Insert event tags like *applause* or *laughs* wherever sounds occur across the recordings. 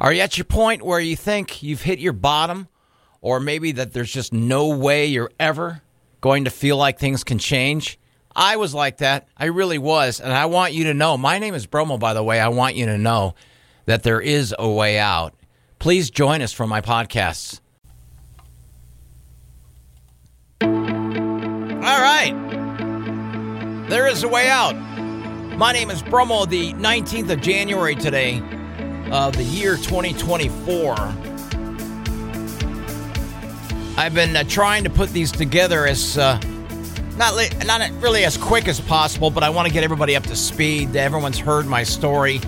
Are you at your point where you think you've hit your bottom, or maybe that there's just no way you're ever going to feel like things can change? I was like that. I really was. And I want you to know my name is Bromo, by the way. I want you to know that there is a way out. Please join us for my podcasts. All right. There is a way out. My name is Bromo, the 19th of January today of the year 2024. I've been uh, trying to put these together as uh, not li- not really as quick as possible, but I want to get everybody up to speed. Everyone's heard my story,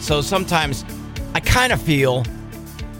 so sometimes I kind of feel.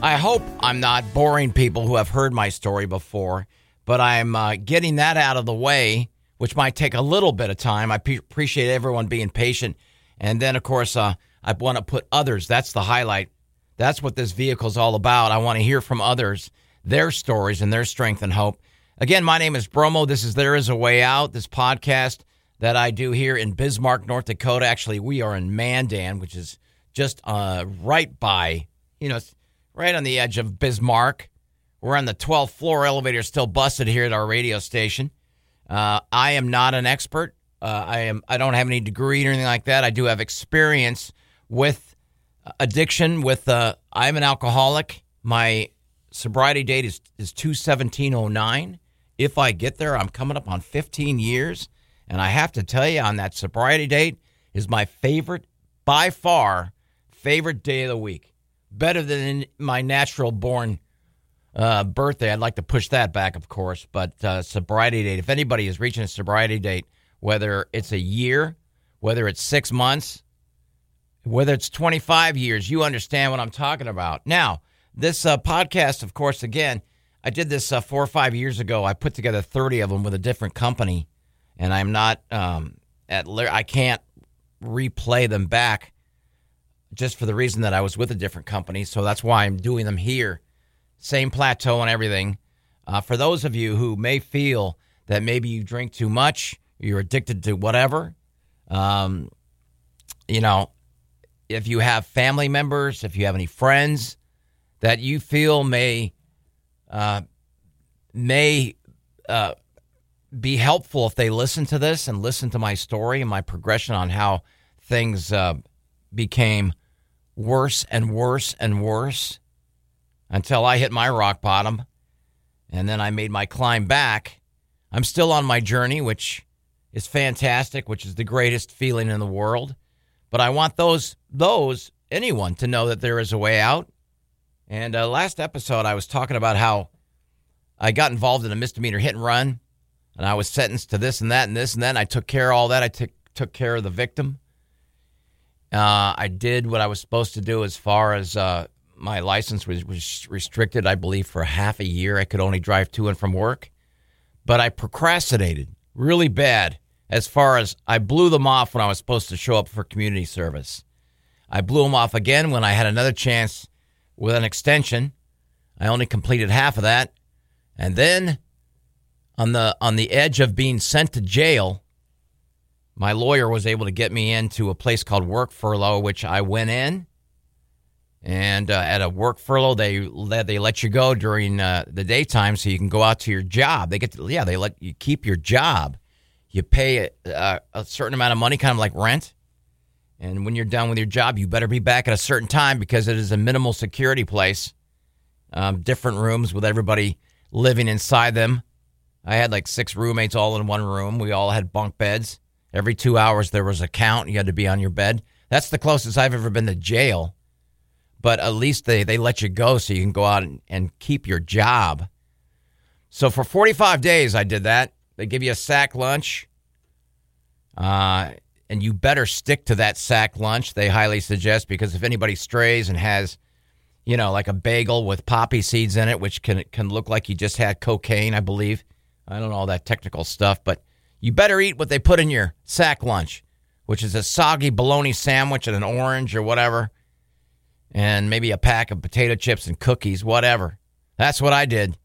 I hope I'm not boring people who have heard my story before, but I'm uh, getting that out of the way, which might take a little bit of time. I appreciate everyone being patient, and then of course uh, I want to put others. That's the highlight. That's what this vehicle is all about. I want to hear from others, their stories, and their strength and hope. Again, my name is Bromo. This is There Is a Way Out, this podcast that I do here in Bismarck, North Dakota. Actually, we are in Mandan, which is just uh, right by, you know, right on the edge of Bismarck. We're on the 12th floor. Elevator still busted here at our radio station. Uh, I am not an expert. Uh, I am. I don't have any degree or anything like that. I do have experience with addiction. With uh, I'm an alcoholic. My sobriety date is is two seventeen oh nine. If I get there, I'm coming up on 15 years, and I have to tell you, on that sobriety date is my favorite, by far, favorite day of the week. Better than my natural born uh, birthday. I'd like to push that back, of course, but uh, sobriety date. If anybody is reaching a sobriety date, whether it's a year, whether it's six months, whether it's 25 years, you understand what I'm talking about. Now, this uh, podcast, of course, again, I did this uh, four or five years ago. I put together 30 of them with a different company, and I'm not um, at, I can't replay them back just for the reason that I was with a different company. So that's why I'm doing them here. Same plateau and everything. Uh, for those of you who may feel that maybe you drink too much, you're addicted to whatever, um, you know, if you have family members, if you have any friends that you feel may uh, may uh, be helpful if they listen to this and listen to my story and my progression on how things uh, became worse and worse and worse until I hit my rock bottom, and then I made my climb back. I'm still on my journey, which is fantastic, which is the greatest feeling in the world. But I want those those anyone to know that there is a way out. And uh, last episode, I was talking about how I got involved in a misdemeanor hit and run, and I was sentenced to this and that and this and that. And I took care of all that. I took took care of the victim. Uh, I did what I was supposed to do as far as uh, my license was, was restricted, I believe, for half a year. I could only drive to and from work. But I procrastinated really bad as far as I blew them off when I was supposed to show up for community service. I blew them off again when I had another chance with an extension. I only completed half of that. And then on the on the edge of being sent to jail, my lawyer was able to get me into a place called work furlough, which I went in. And uh, at a work furlough, they let they let you go during uh, the daytime, so you can go out to your job. They get to, yeah, they let you keep your job. You pay a, a certain amount of money, kind of like rent. And when you're done with your job, you better be back at a certain time because it is a minimal security place. Um, different rooms with everybody living inside them. I had like six roommates all in one room. We all had bunk beds. Every two hours there was a count. You had to be on your bed. That's the closest I've ever been to jail. But at least they, they let you go so you can go out and, and keep your job. So for 45 days, I did that. They give you a sack lunch. Uh, and you better stick to that sack lunch, they highly suggest, because if anybody strays and has, you know, like a bagel with poppy seeds in it, which can, can look like you just had cocaine, I believe. I don't know all that technical stuff, but you better eat what they put in your sack lunch, which is a soggy bologna sandwich and an orange or whatever, and maybe a pack of potato chips and cookies, whatever. That's what I did.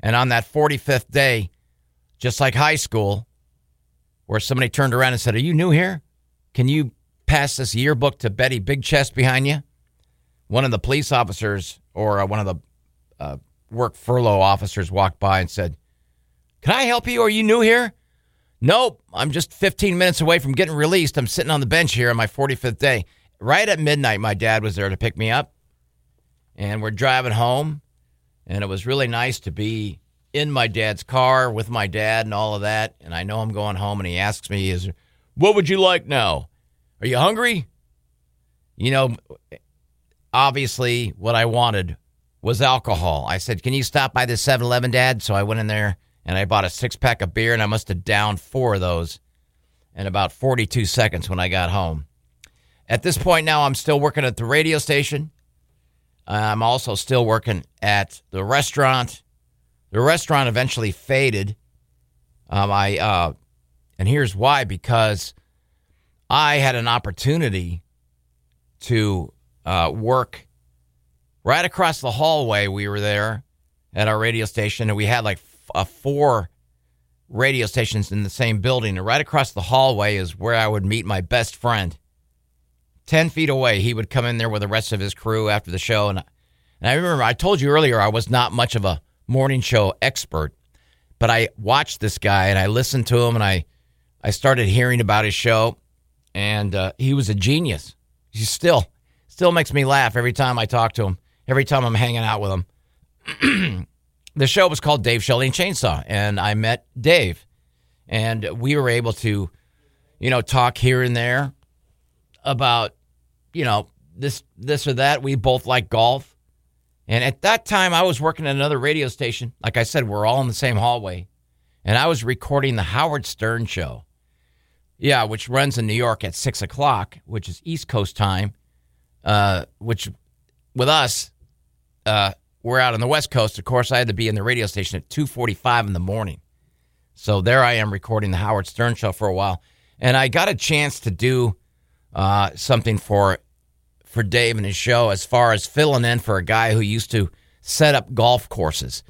And on that 45th day, just like high school, where somebody turned around and said, Are you new here? Can you pass this yearbook to Betty Big Chest behind you? one of the police officers or uh, one of the uh, work furlough officers walked by and said, Can I help you? Are you new here? Nope. I'm just 15 minutes away from getting released. I'm sitting on the bench here on my 45th day. Right at midnight, my dad was there to pick me up. And we're driving home. And it was really nice to be in my dad's car with my dad and all of that. And I know I'm going home. And he asks me, "Is What would you like now? Are you hungry? You know, obviously, what I wanted was alcohol. I said, Can you stop by the 7 Eleven, Dad? So I went in there and I bought a six pack of beer, and I must have downed four of those in about 42 seconds when I got home. At this point now, I'm still working at the radio station. I'm also still working at the restaurant. The restaurant eventually faded. Um, I uh, and here's why because I had an opportunity to uh, work right across the hallway. We were there at our radio station, and we had like f- uh, four radio stations in the same building. And right across the hallway is where I would meet my best friend. 10 feet away, he would come in there with the rest of his crew after the show. And, and I remember I told you earlier I was not much of a morning show expert, but I watched this guy and I listened to him and I, I started hearing about his show. And uh, he was a genius. He still, still makes me laugh every time I talk to him, every time I'm hanging out with him. *clears throat* the show was called Dave Shelley and Chainsaw, and I met Dave, and we were able to, you know, talk here and there about, you know, this this or that. We both like golf, and at that time, I was working at another radio station. Like I said, we're all in the same hallway, and I was recording the Howard Stern show. Yeah, which runs in New York at six o'clock, which is East Coast time. Uh, which with us, uh, we're out on the West Coast. Of course, I had to be in the radio station at two forty-five in the morning. So there I am recording the Howard Stern show for a while, and I got a chance to do uh, something for for Dave and his show as far as filling in for a guy who used to set up golf courses.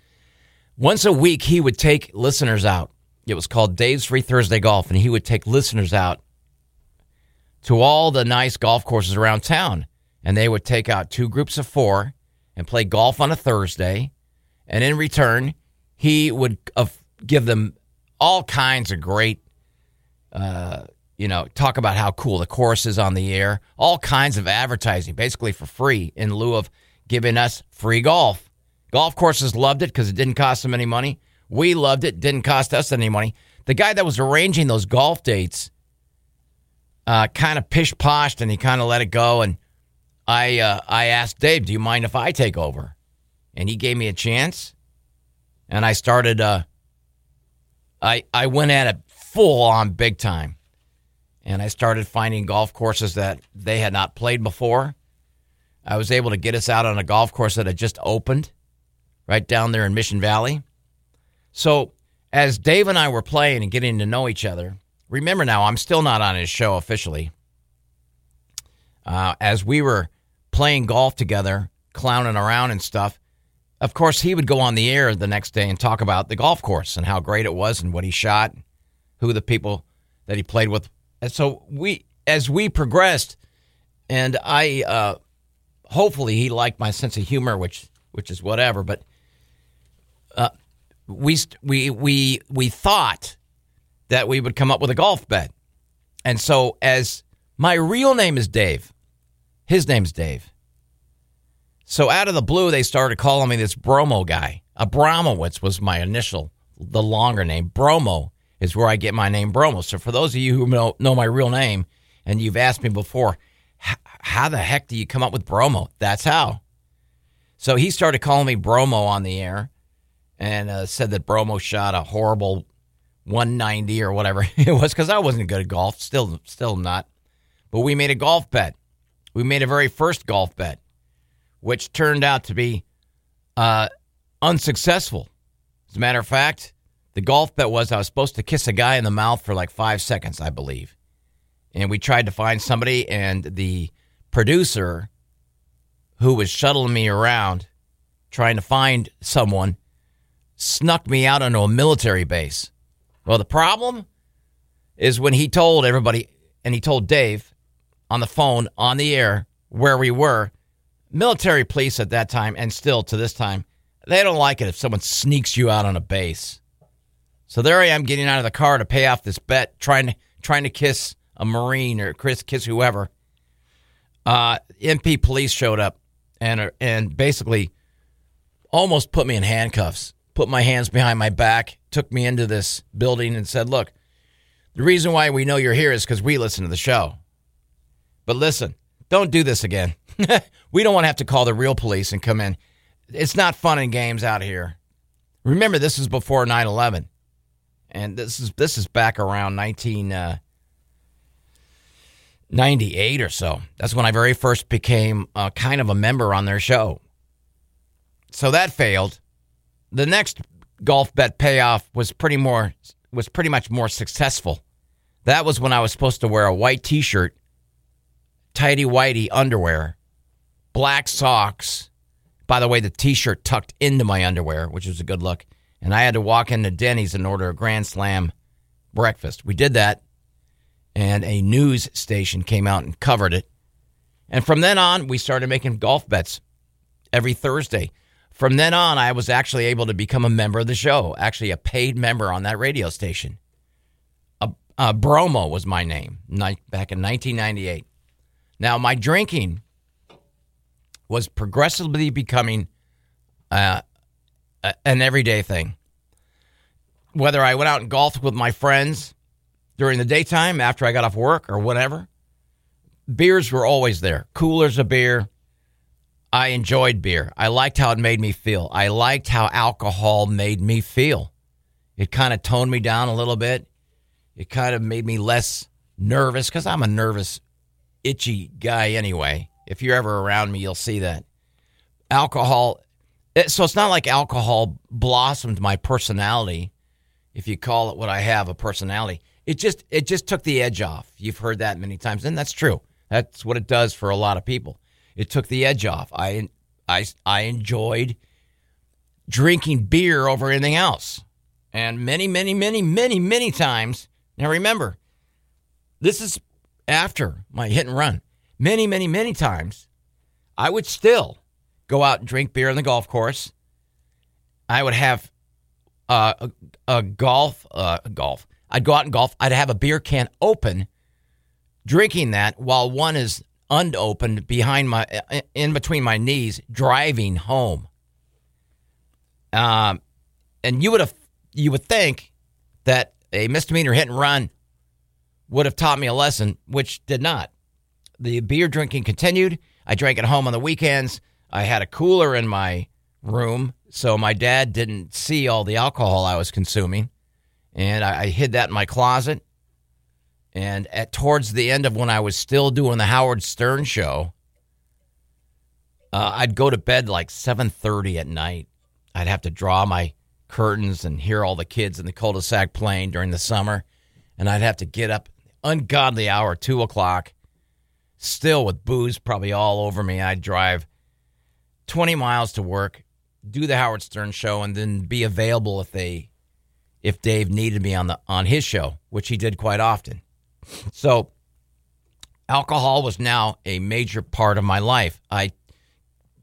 Once a week, he would take listeners out. It was called Dave's Free Thursday Golf, and he would take listeners out to all the nice golf courses around town. And they would take out two groups of four and play golf on a Thursday. And in return, he would uh, give them all kinds of great, uh, you know, talk about how cool the course is on the air, all kinds of advertising, basically for free, in lieu of giving us free golf. Golf courses loved it because it didn't cost them any money. We loved it, didn't cost us any money. The guy that was arranging those golf dates uh, kind of pish poshed and he kind of let it go. And I uh, I asked Dave, "Do you mind if I take over?" And he gave me a chance, and I started. Uh, I I went at it full on big time, and I started finding golf courses that they had not played before. I was able to get us out on a golf course that had just opened, right down there in Mission Valley. So as Dave and I were playing and getting to know each other, remember now I'm still not on his show officially. Uh, as we were playing golf together, clowning around and stuff. Of course, he would go on the air the next day and talk about the golf course and how great it was and what he shot, who the people that he played with. And so we, as we progressed, and I, uh, hopefully, he liked my sense of humor, which which is whatever. But uh, we we we we thought that we would come up with a golf bet, and so as my real name is Dave. His name's Dave. So out of the blue, they started calling me this Bromo guy. Abramowitz was my initial, the longer name. Bromo is where I get my name Bromo. So for those of you who know, know my real name, and you've asked me before, how the heck do you come up with Bromo? That's how. So he started calling me Bromo on the air and uh, said that Bromo shot a horrible 190 or whatever *laughs* it was because I wasn't good at golf. Still, still not. But we made a golf bet we made a very first golf bet, which turned out to be uh, unsuccessful. As a matter of fact, the golf bet was I was supposed to kiss a guy in the mouth for like five seconds, I believe. And we tried to find somebody, and the producer who was shuttling me around trying to find someone snuck me out onto a military base. Well, the problem is when he told everybody, and he told Dave, on the phone on the air where we were. military police at that time, and still to this time, they don't like it if someone sneaks you out on a base. So there I am getting out of the car to pay off this bet, trying to trying to kiss a Marine or kiss kiss whoever. Uh, MP police showed up and and basically almost put me in handcuffs, put my hands behind my back, took me into this building and said, "Look, the reason why we know you're here is because we listen to the show. But listen, don't do this again. *laughs* we don't want to have to call the real police and come in. It's not fun and games out here. Remember, this is before 9 11 and this is this is back around 1998 uh, or so. That's when I very first became uh, kind of a member on their show. So that failed. The next golf bet payoff was pretty more was pretty much more successful. That was when I was supposed to wear a white T-shirt, tidy whitey underwear, black socks. By the way, the T-shirt tucked into my underwear, which was a good look and I had to walk into Denny's and order a Grand Slam breakfast. We did that, and a news station came out and covered it. And from then on, we started making golf bets every Thursday. From then on, I was actually able to become a member of the show, actually a paid member on that radio station. A, Bromo was my name back in 1998. Now, my drinking was progressively becoming uh, an everyday thing. Whether I went out and golfed with my friends during the daytime after I got off work or whatever, beers were always there. Coolers of beer. I enjoyed beer. I liked how it made me feel. I liked how alcohol made me feel. It kind of toned me down a little bit. It kind of made me less nervous because I'm a nervous, itchy guy anyway. If you're ever around me, you'll see that. Alcohol so it's not like alcohol blossomed my personality, if you call it what I have, a personality. It just it just took the edge off. You've heard that many times, and that's true. That's what it does for a lot of people. It took the edge off. I I I enjoyed drinking beer over anything else. And many, many, many, many, many times. Now remember, this is after my hit and run. Many, many, many times, I would still go out and drink beer on the golf course. I would have uh, a, a, golf, uh, golf. I'd go out and golf. I'd have a beer can open, drinking that while one is unopened behind my, in between my knees, driving home. Um, and you would have, you would think that a misdemeanor hit and run would have taught me a lesson, which did not. The beer drinking continued. I drank at home on the weekends. I had a cooler in my room, so my dad didn't see all the alcohol I was consuming, and I, I hid that in my closet. And at towards the end of when I was still doing the Howard Stern show, uh, I'd go to bed like seven thirty at night. I'd have to draw my curtains and hear all the kids in the cul-de-sac playing during the summer, and I'd have to get up ungodly hour, two o'clock, still with booze probably all over me. I'd drive 20 miles to work, do the Howard Stern show, and then be available if they if Dave needed me on the on his show, which he did quite often. So alcohol was now a major part of my life. I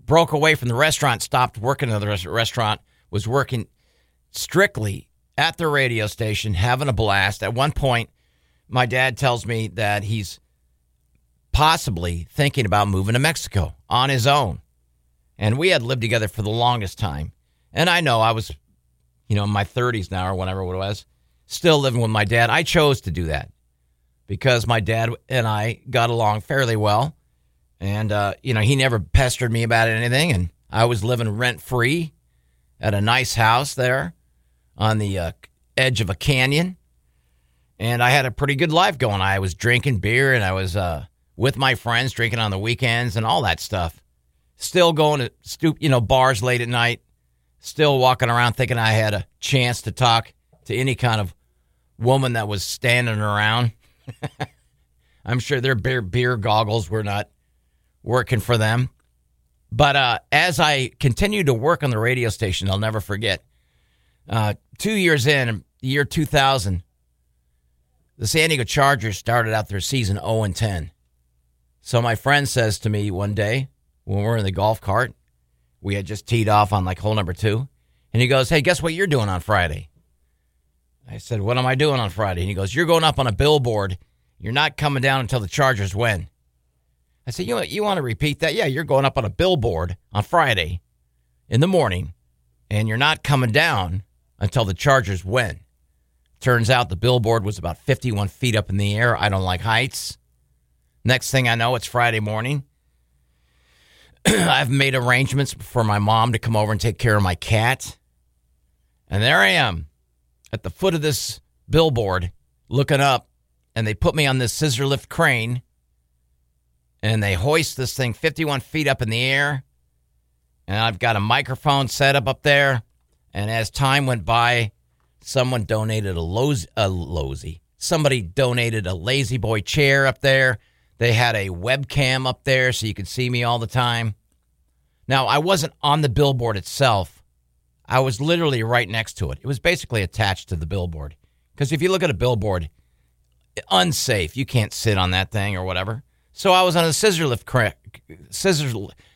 broke away from the restaurant, stopped working at the restaurant, was working strictly at the radio station, having a blast. At one point, my dad tells me that he's possibly thinking about moving to Mexico on his own. And we had lived together for the longest time. And I know I was, you know, in my 30s now or whatever it was, still living with my dad. I chose to do that because my dad and I got along fairly well. And, uh, you know, he never pestered me about anything. And I was living rent free at a nice house there on the uh, edge of a canyon. And I had a pretty good life going. I was drinking beer and I was uh, with my friends drinking on the weekends and all that stuff still going to stoop, you know, bars late at night, still walking around thinking I had a chance to talk to any kind of woman that was standing around. *laughs* I'm sure their beer beer goggles were not working for them. But uh, as I continued to work on the radio station, I'll never forget. Uh, two years in, year 2000, the San Diego Chargers started out their season 0 and 10. So my friend says to me one day, when we're in the golf cart. We had just teed off on like hole number two. And he goes, Hey, guess what you're doing on Friday? I said, What am I doing on Friday? And he goes, You're going up on a billboard. You're not coming down until the Chargers win. I said, You, you want to repeat that? Yeah, you're going up on a billboard on Friday in the morning, and you're not coming down until the Chargers win. Turns out the billboard was about 51 feet up in the air. I don't like heights. Next thing I know, it's Friday morning. *clears throat* I've made arrangements for my mom to come over and take care of my cat. And there I am at the foot of this billboard looking up, and they put me on this scissor lift crane and they hoist this thing 51 feet up in the air. And I've got a microphone set up up there. And as time went by, someone donated a Lozy, a Lozy. Somebody donated a La-Z-Boy chair up there. They had a webcam up there so you could see me all the time. Now, I wasn't on the billboard itself. I was literally right next to it. It was basically attached to the billboard. Because if you look at a billboard, unsafe. You can't sit on that thing or whatever. So I was on a scissor lift, cra- scissor,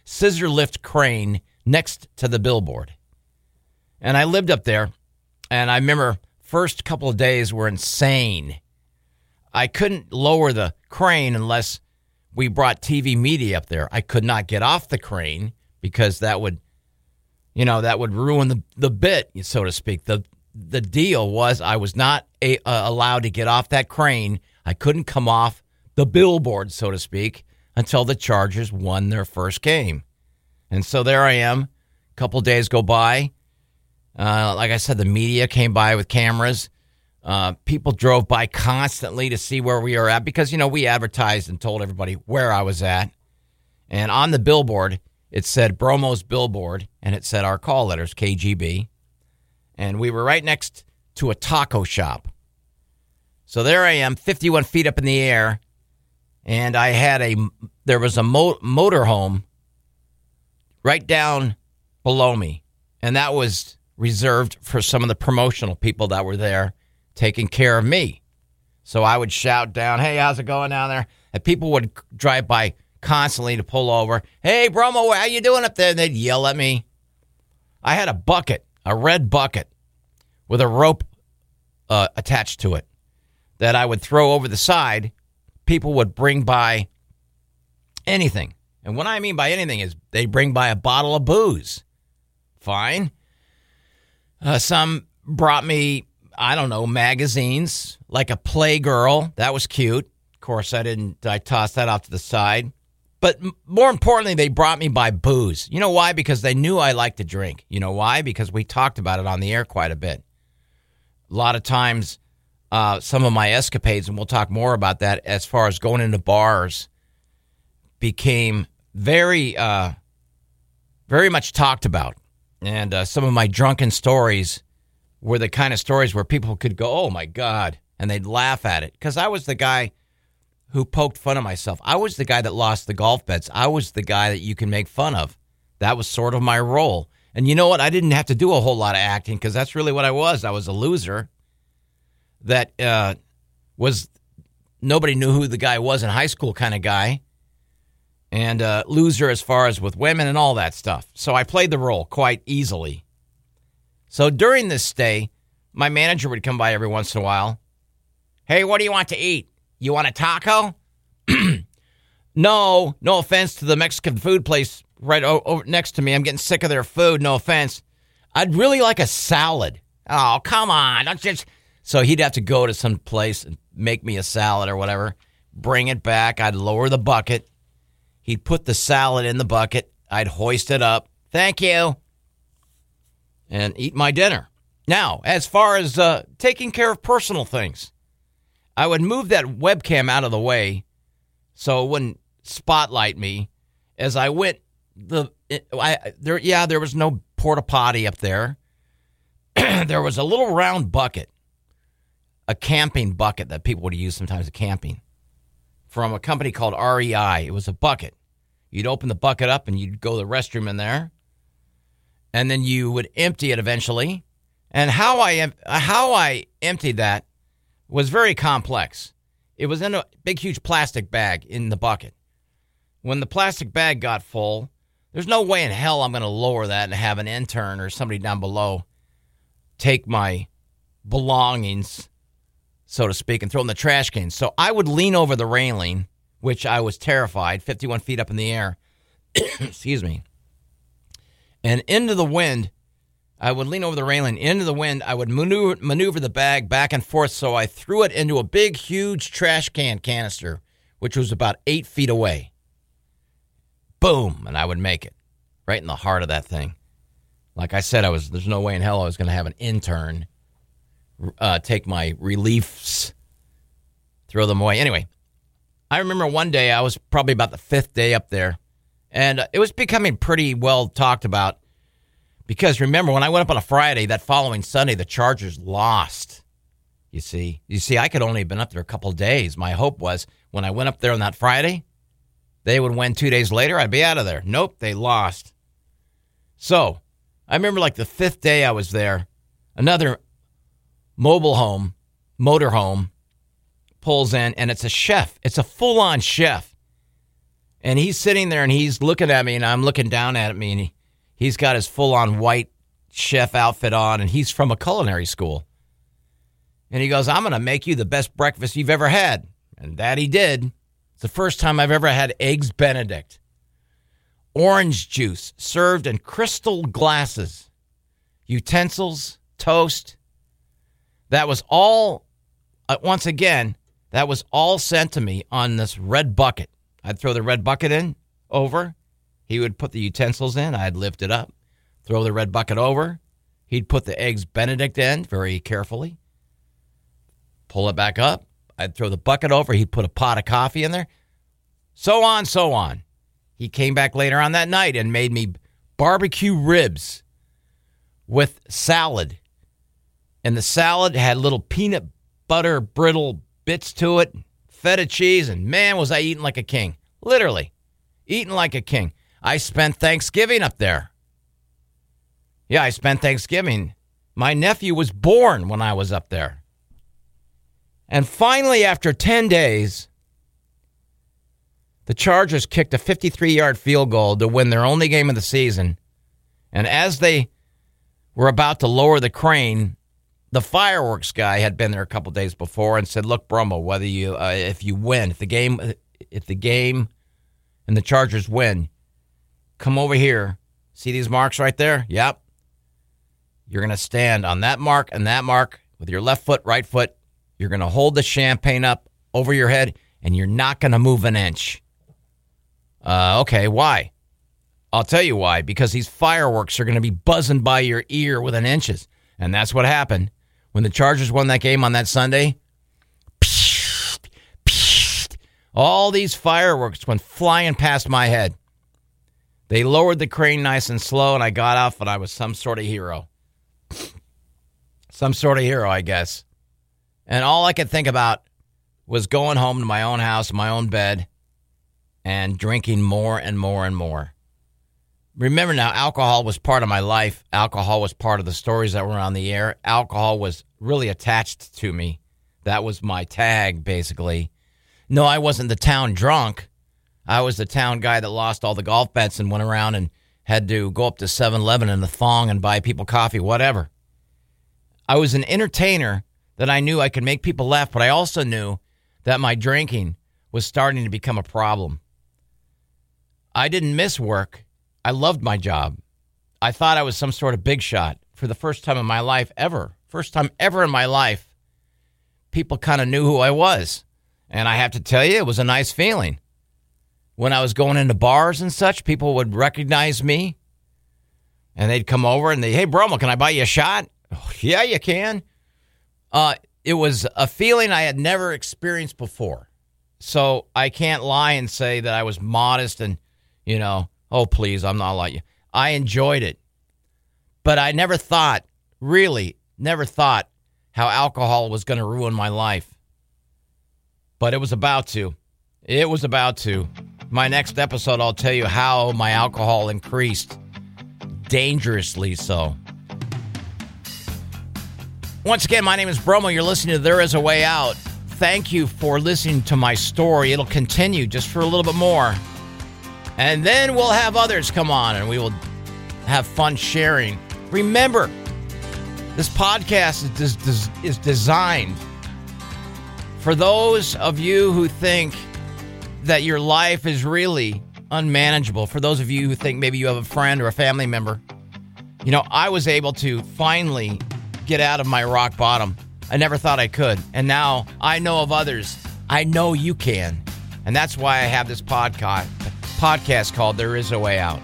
scissor lift crane next to the billboard. And I lived up there. And I remember first couple of days were insane. I couldn't lower the crane unless we brought TV media up there. I could not get off the crane because that would, you know, that would ruin the, the bit, so to speak. The the deal was I was not a, uh, allowed to get off that crane. I couldn't come off the billboard, so to speak, until the Chargers won their first game. And so there I am. A couple days go by. Uh, like I said, the media came by with cameras. Uh, people drove by constantly to see where we were at because, you know, we advertised and told everybody where I was at. And on the billboard, it said Bromo's Billboard and it said our call letters, KGB and we were right next to a taco shop. So there I am, 51 feet up in the air, and I had a there was a mo- motor home right down below me, and that was reserved for some of the promotional people that were there taking care of me. So I would shout down, "Hey, how's it going down there?" And people would drive by constantly to pull over. "Hey, Bromo, how you doing up there?" And they'd yell at me. I had a bucket a red bucket with a rope uh, attached to it that I would throw over the side. People would bring by anything. And what I mean by anything is they bring by a bottle of booze. Fine. Uh, some brought me, I don't know, magazines like a Playgirl. That was cute. Of course, I didn't, I tossed that off to the side. But more importantly, they brought me by booze. You know why? Because they knew I liked to drink. You know why? Because we talked about it on the air quite a bit. A lot of times, uh, some of my escapades, and we'll talk more about that as far as going into bars, became very, uh, very much talked about. And uh, some of my drunken stories were the kind of stories where people could go, oh my God, and they'd laugh at it. Because I was the guy who poked fun of myself. I was the guy that lost the golf bets. I was the guy that you can make fun of. That was sort of my role. And you know what? I didn't have to do a whole lot of acting because that's really what I was. I was a loser that uh, was nobody knew who the guy was in high school kind of guy. And uh, loser as far as with women and all that stuff. So I played the role quite easily. So during this stay, my manager would come by every once in a while. Hey, what do you want to eat? You want a taco? *clears throat* no, no offense to the Mexican food place right over next to me. I'm getting sick of their food. No offense. I'd really like a salad. Oh, come on. Don't just. So he'd have to go to some place and make me a salad or whatever, bring it back. I'd lower the bucket. He'd put the salad in the bucket. I'd hoist it up. Thank you. And eat my dinner. Now, as far as uh, taking care of personal things, I would move that webcam out of the way so it wouldn't spotlight me as I went. The I there yeah there was no porta potty up there. *clears throat* there was a little round bucket, a camping bucket that people would use sometimes at camping, from a company called REI. It was a bucket. You'd open the bucket up and you'd go to the restroom in there, and then you would empty it eventually. And how I how I emptied that was very complex. It was in a big, huge plastic bag in the bucket. When the plastic bag got full, There's no way in hell I'm going to lower that and have an intern or somebody down below take my belongings, so to speak, and throw them in the trash can. So I would lean over the railing, which I was terrified, 51 feet up in the air. *coughs* Excuse me. And into the wind, I would lean over the railing into the wind. I would maneuver, maneuver the bag back and forth. So I threw it into a big, huge trash can canister, which was about eight feet away. Boom. And I would make it right in the heart of that thing. Like I said, I was there's no way in hell I was going to have an intern uh, take my reliefs, throw them away. Anyway, I remember one day I was probably about the fifth day up there, and it was becoming pretty well talked about because remember, when I went up on a Friday, that following Sunday, the Chargers lost. You see, you see, I could only have been up there a couple days. My hope was when I went up there on that Friday, they would win two days later. I'd be out of there. Nope, they lost. So I remember like the fifth day I was there, another mobile home, motor home pulls in, and it's a chef. It's a full on chef. And he's sitting there and he's looking at me, and I'm looking down at me, and he, He's got his full on white chef outfit on, and he's from a culinary school. And he goes, I'm going to make you the best breakfast you've ever had. And that he did. It's the first time I've ever had Eggs Benedict. Orange juice served in crystal glasses, utensils, toast. That was all, uh, once again, that was all sent to me on this red bucket. I'd throw the red bucket in over. He would put the utensils in. I'd lift it up, throw the red bucket over. He'd put the eggs Benedict in very carefully, pull it back up. I'd throw the bucket over. He'd put a pot of coffee in there. So on, so on. He came back later on that night and made me barbecue ribs with salad. And the salad had little peanut butter brittle bits to it, feta cheese, and man, was I eating like a king. Literally, eating like a king. I spent Thanksgiving up there. Yeah, I spent Thanksgiving. My nephew was born when I was up there. And finally, after 10 days, the Chargers kicked a 53 yard field goal to win their only game of the season. And as they were about to lower the crane, the fireworks guy had been there a couple days before and said, "Look, Bromo, whether you uh, if you win, if the game if the game and the Chargers win, come over here. See these marks right there? Yep. You're going to stand on that mark and that mark with your left foot, right foot. You're going to hold the champagne up over your head and you're not going to move an inch. Uh, okay, why? I'll tell you why. Because these fireworks are going to be buzzing by your ear within inches. And that's what happened. When the Chargers won that game on that Sunday, all these fireworks went flying past my head. They lowered the crane nice and slow, and I got off, and I was some sort of hero. some sort of hero, I guess. And all I could think about was going home to my own house, my own bed, and drinking more and more and more. Remember now, alcohol was part of my life. Alcohol was part of the stories that were on the air. Alcohol was really attached to me. That was my tag, basically. No, I wasn't the town drunk. I was the town guy that lost all the golf bets and went around and had to go up to 7 Eleven in the thong and buy people coffee, whatever. I was an entertainer that I knew I could make people laugh, but I also knew that my drinking was starting to become a problem. I didn't miss work. I loved my job. I thought I was some sort of big shot for the first time in my life ever. First time ever in my life, people kind of knew who I was. And I have to tell you, it was a nice feeling when I was going into bars and such, people would recognize me and they'd come over and they, hey, Bromo, can I buy you a shot? Oh, yeah, you can. Uh, it was a feeling I had never experienced before. So I can't lie and say that I was modest and, you know, oh, please, I'm not like you. I enjoyed it. But I never thought, really, never thought how alcohol was going to ruin my life. But it was about to. It was about to. My next episode, I'll tell you how my alcohol increased. Dangerously so. Once again, my name is Bromo. You're listening to There Is a Way Out. Thank you for listening to my story. It'll continue just for a little bit more. And then we'll have others come on and we will have fun sharing. Remember, this podcast is, des- is designed for those of you who think that your life is really unmanageable. For those of you who think maybe you have a friend or a family member, you know, I was able to finally get out of my rock bottom. I never thought I could. And now I know of others. I know you can. And that's why I have this podcast podcast called There Is a Way Out.